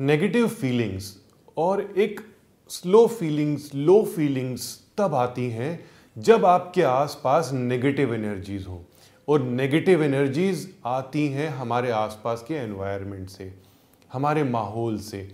Negative feelings और एक slow feelings लो feelings तब आती हैं जब आपके आसपास नेगेटिव एनर्जीज हो। और नेगेटिव एनर्जीज आती हैं हमारे आसपास के एनवायरनमेंट से, हमारे माहौल से।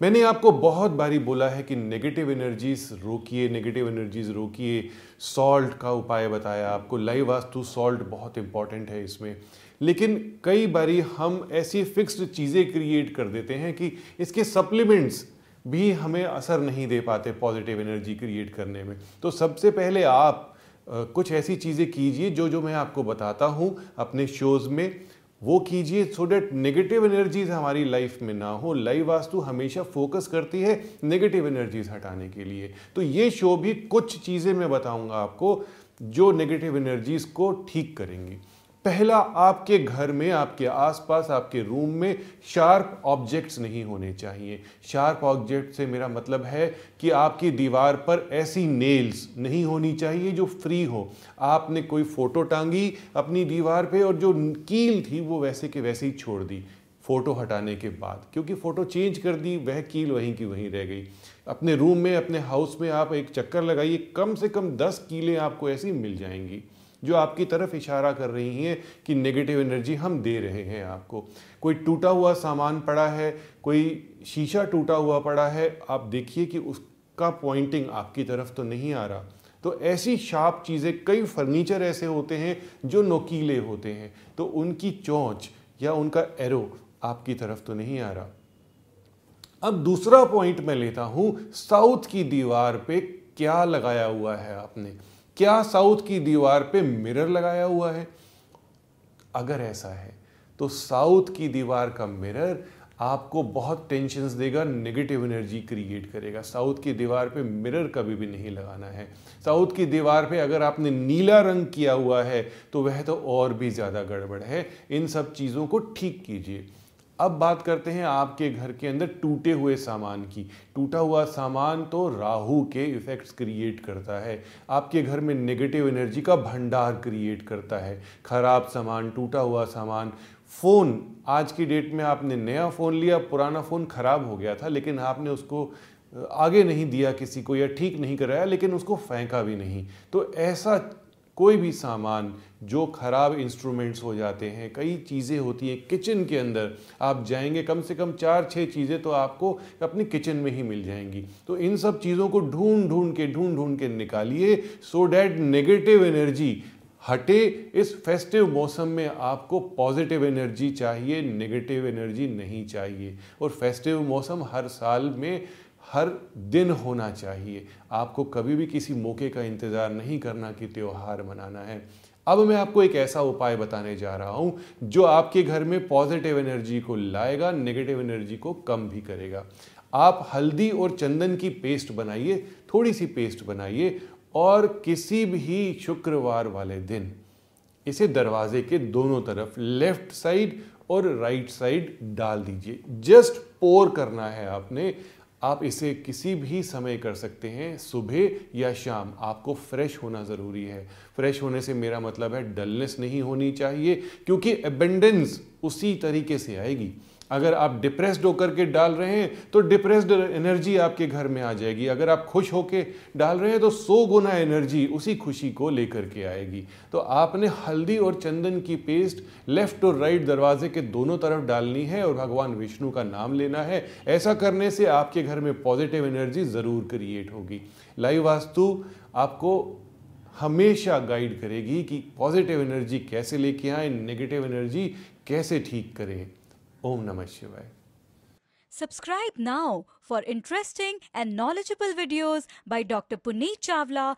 मैंने आपको बहुत बारी बोला है कि नेगेटिव एनर्जीज रोकिए नेगेटिव एनर्जीज रोकिए। सॉल्ट का उपाय बताया आपको। लाइव वास्तु सॉल्ट बहुत इंपॉर्टेंट है इसमें। लेकिन कई बारी हम ऐसी फिक्स्ड चीज़ें क्रिएट कर देते हैं कि इसके सप्लीमेंट्स भी हमें असर नहीं दे पाते पॉजिटिव एनर्जी क्रिएट करने में। तो सबसे पहले आप कुछ ऐसी चीज़ें कीजिए जो जो मैं आपको बताता हूँ अपने शोज़ में। वो कीजिए सो डेट नेगेटिव एनर्जीज हमारी लाइफ में ना हो। लाइव वास्तु हमेशा फोकस करती है नेगेटिव एनर्जीज हटाने के लिए। तो ये शो भी कुछ चीज़ें मैं बताऊँगा आपको जो नेगेटिव एनर्जीज को ठीक करेंगी। पहला आपके घर में, आपके आसपास, आपके रूम में शार्प ऑब्जेक्ट्स नहीं होने चाहिए। शार्प ऑब्जेक्ट से मेरा मतलब है कि आपकी दीवार पर ऐसी नेल्स नहीं होनी चाहिए जो फ्री हो। आपने कोई फ़ोटो टांगी अपनी दीवार पे और जो कील थी वो वैसे के वैसे ही छोड़ दी फ़ोटो हटाने के बाद। क्योंकि फ़ोटो चेंज कर दी, वह कील वहीं की वहीं रह गई। अपने रूम में, अपने हाउस में आप एक चक्कर लगाइए, कम से कम दस कीलें आपको ऐसी मिल जाएँगी। जो आपकी तरफ़ इशारा कर रही हैं कि नेगेटिव एनर्जी हम दे रहे हैं आपको। कोई टूटा हुआ सामान पड़ा है, कोई शीशा टूटा हुआ पड़ा है, आप देखिए कि उसका पॉइंटिंग आपकी तरफ़ तो नहीं आ रहा। तो ऐसी शार्प चीज़ें, कई फर्नीचर ऐसे होते हैं जो नोकीले होते हैं। तो उनकी चोंच या उनका एरो आपकी तरफ़ तो नहीं आ रहा। अब दूसरा पॉइंट मैं लेता हूँ साउथ की दीवार पे क्या लगाया हुआ है आपने? क्या साउथ की दीवार पे मिरर लगाया हुआ है? अगर ऐसा है तो साउथ की दीवार का मिरर आपको बहुत टेंशन देगा नेगेटिव एनर्जी क्रिएट करेगा। साउथ की दीवार पे मिरर कभी भी नहीं लगाना है। साउथ की दीवार पे अगर आपने नीला रंग किया हुआ है तो वह तो और भी ज़्यादा गड़बड़ है। इन सब चीज़ों को ठीक कीजिए। अब बात करते हैं आपके घर के अंदर टूटे हुए सामान की। टूटा हुआ सामान तो राहु के इफेक्ट्स क्रिएट करता है। आपके घर में नेगेटिव एनर्जी का भंडार क्रिएट करता है। खराब सामान, टूटा हुआ सामान फ़ोन आज की डेट में आपने नया फ़ोन लिया, पुराना फ़ोन ख़राब हो गया था, लेकिन आपने उसको आगे नहीं दिया किसी को या ठीक नहीं कराया, लेकिन उसको फेंका भी नहीं। तो ऐसा कोई भी सामान, जो ख़राब इंस्ट्रूमेंट्स हो जाते हैं, कई चीज़ें होती हैं किचन के अंदर। आप जाएँगे, कम से कम चार छः चीज़ें तो आपको अपनी किचन में ही मिल जाएँगी। तो इन सब चीज़ों को ढूंढ ढूंढ के ढूंढ ढूंढ के निकालिए सो डैट नेगेटिव एनर्जी हटे। इस फेस्टिव मौसम में आपको पॉजिटिव एनर्जी चाहिए नेगेटिव एनर्जी नहीं चाहिए। और फेस्टिव मौसम हर साल में हर दिन होना चाहिए। आपको कभी भी किसी मौके का इंतज़ार नहीं करना कि त्यौहार मनाना है। अब मैं आपको एक ऐसा उपाय बताने जा रहा हूँ, जो आपके घर में पॉजिटिव एनर्जी को लाएगा नेगेटिव एनर्जी को कम भी करेगा। आप हल्दी और चंदन की पेस्ट बनाइए थोड़ी सी पेस्ट बनाइए, और किसी भी शुक्रवार वाले दिन इसे दरवाजे के दोनों तरफ़ लेफ़्ट साइड और राइट साइड डाल दीजिए। जस्ट पोर करना है आपने। आप इसे किसी भी समय कर सकते हैं, सुबह या शाम। आपको फ्रेश होना ज़रूरी है। फ्रेश होने से मेरा मतलब है डलनेस नहीं होनी चाहिए, क्योंकि एबेंडेंस उसी तरीके से आएगी। अगर आप डिप्रेस्ड होकर के डाल रहे हैं तो डिप्रेस्ड एनर्जी आपके घर में आ जाएगी। अगर आप खुश होकर डाल रहे हैं तो सौ गुना एनर्जी उसी खुशी को लेकर के आएगी। तो आपने हल्दी और चंदन की पेस्ट लेफ़्ट और राइट दरवाजे के दोनों तरफ़ डालनी है और भगवान विष्णु का नाम लेना है। ऐसा करने से आपके घर में पॉजिटिव एनर्जी ज़रूर क्रिएट होगी। लाइव वास्तु आपको हमेशा गाइड करेगी कि पॉजिटिव एनर्जी कैसे लेके आए नेगेटिव एनर्जी कैसे ठीक करें। Om Namah Shivaya. Subscribe now for interesting and knowledgeable videos by Dr. Puneet Chawla